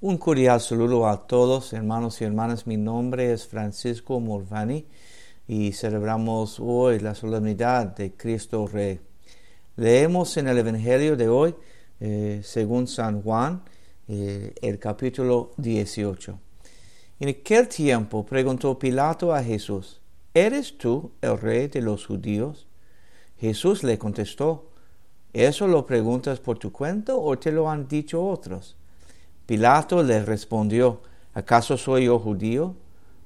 Un cordial saludo a todos, hermanos y hermanas. Mi nombre es Francisco Morvani y celebramos hoy la solemnidad de Cristo Rey. Leemos en el Evangelio de hoy, eh, según San Juan, eh, el capítulo 18. En aquel tiempo preguntó Pilato a Jesús, ¿eres tú el rey de los judíos? Jesús le contestó, ¿eso lo preguntas por tu cuenta o te lo han dicho otros? Pilato le respondió, ¿acaso soy yo judío?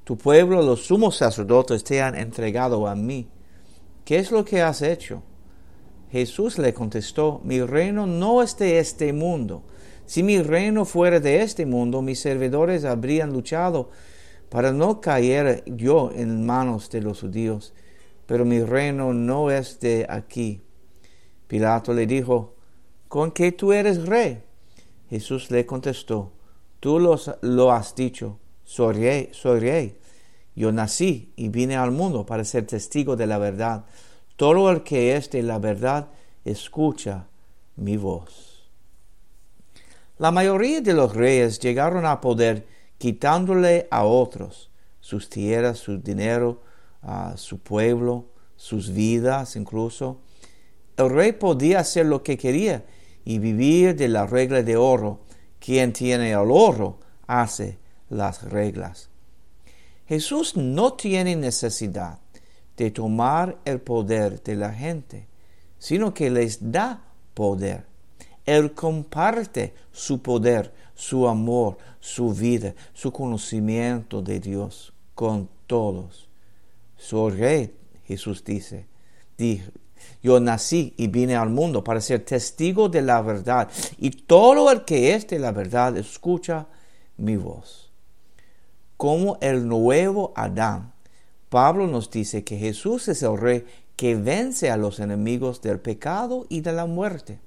Tu pueblo, los sumos sacerdotes, te han entregado a mí. ¿Qué es lo que has hecho? Jesús le contestó, mi reino no es de este mundo. Si mi reino fuera de este mundo, mis servidores habrían luchado para no caer yo en manos de los judíos. Pero mi reino no es de aquí. Pilato le dijo, ¿con qué tú eres rey? Jesús le contestó, tú lo has dicho, soy rey, soy rey. Yo nací y vine al mundo para ser testigo de la verdad. Todo el que es de la verdad escucha mi voz. La mayoría de los reyes llegaron a poder quitándole a otros sus tierras, su dinero, su pueblo, sus vidas incluso. El rey podía hacer lo que quería y vivir de la regla de oro. Quien tiene el oro hace las reglas. Jesús no tiene necesidad de tomar el poder de la gente, sino que les da poder. Él comparte su poder, su amor, su vida, su conocimiento de Dios con todos. Soy rey, Jesús dice, yo nací y vine al mundo para ser testigo de la verdad. Y todo el que es de la verdad escucha mi voz. Como el nuevo Adán, Pablo nos dice que Jesús es el rey que vence a los enemigos del pecado y de la muerte.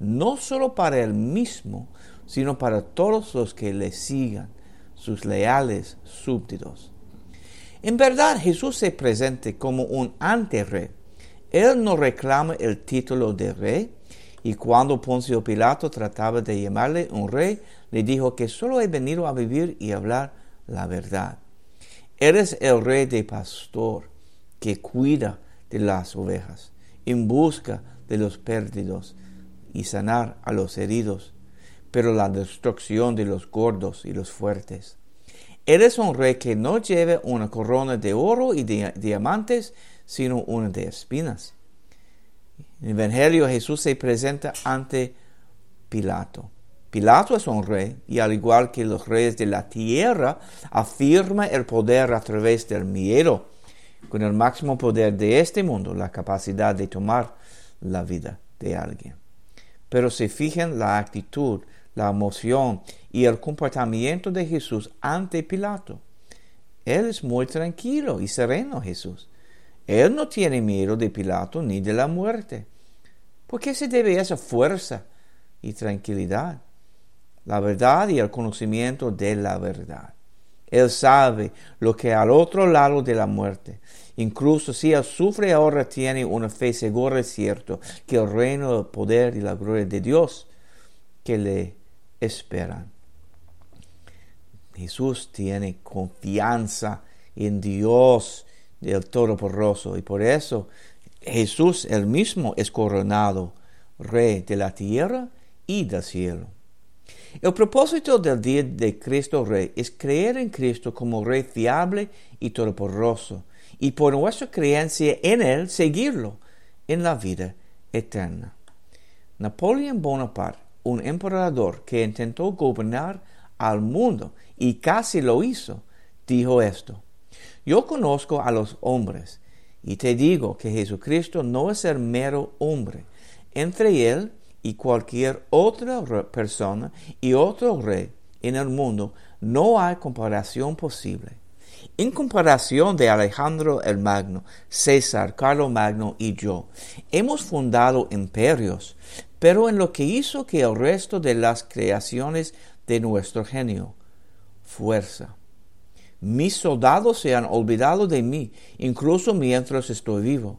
No solo para él mismo, sino para todos los que le sigan, sus leales súbditos. En verdad, Jesús se presenta como un antirrey él no reclama el título de rey, y cuando Poncio Pilato trataba de llamarle un rey, le dijo que solo he venido a vivir y hablar la verdad. Eres el rey de pastor que cuida de las ovejas, en busca de los perdidos y sanar a los heridos, pero la destrucción de los gordos y los fuertes. Eres un rey que no lleva una corona de oro y de diamantes, sino una de espinas. En el Evangelio Jesús se presenta ante Pilato. Pilato es un rey y al igual que los reyes de la tierra, afirma el poder a través del miedo, con el máximo poder de este mundo, la capacidad de tomar la vida de alguien. Pero se fijan la actitud, la emoción y el comportamiento de Jesús ante Pilato. Él es muy tranquilo y sereno, Jesús. Él no tiene miedo de Pilato ni de la muerte. ¿Por qué se debe esa fuerza y tranquilidad? La verdad y el conocimiento de la verdad. Él sabe lo que al otro lado de la muerte. Incluso si él sufre ahora tiene una fe segura y cierto que el reino, el poder y la gloria de Dios que le esperan. Jesús tiene confianza en Dios del Todopoderoso. Y por eso Jesús el mismo es coronado Rey de la tierra y del cielo. El propósito del día de Cristo Rey es creer en Cristo como Rey fiable y todopoderoso, y por nuestra creencia en Él seguirlo en la vida eterna. Napoleón Bonaparte, un emperador que intentó gobernar al mundo y casi lo hizo, dijo esto. Yo conozco a los hombres y te digo que Jesucristo no es el mero hombre. Entre él y cualquier otra persona y otro rey en el mundo no hay comparación posible. En comparación de Alejandro el Magno, César, Carlo Magno y yo, hemos fundado imperios, pero en lo que hizo que el resto de las creaciones de nuestro genio, fuerza. Mis soldados se han olvidado de mí, incluso mientras estoy vivo.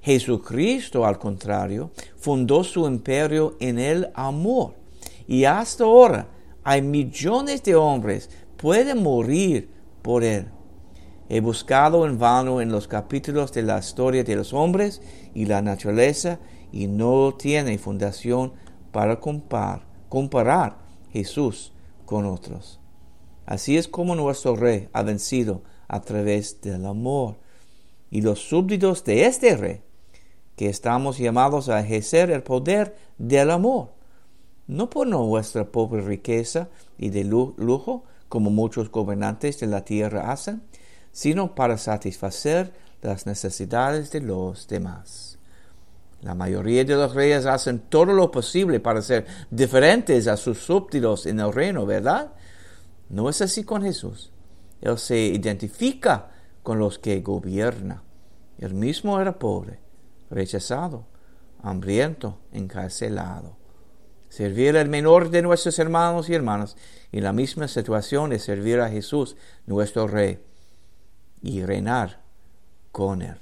Jesucristo, al contrario, fundó su imperio en el amor y hasta ahora hay millones de hombres pueden morir por él. He buscado en vano en los capítulos de la historia de los hombres y la naturaleza y no tiene fundación para comparar, comparar Jesús con otros. Así es como nuestro rey ha vencido a través del amor. Y los súbditos de este rey, que estamos llamados a ejercer el poder del amor, no por nuestra pobre riqueza y de lujo, como muchos gobernantes de la tierra hacen, sino para satisfacer las necesidades de los demás. La mayoría de los reyes hacen todo lo posible para ser diferentes a sus súbditos en el reino, ¿verdad? No es así con Jesús. Él se identifica con los que gobierna. Él mismo era pobre, rechazado, hambriento, encarcelado. Servir al menor de nuestros hermanos y hermanas en la misma situación es servir a Jesús, nuestro Rey, y reinar con Él.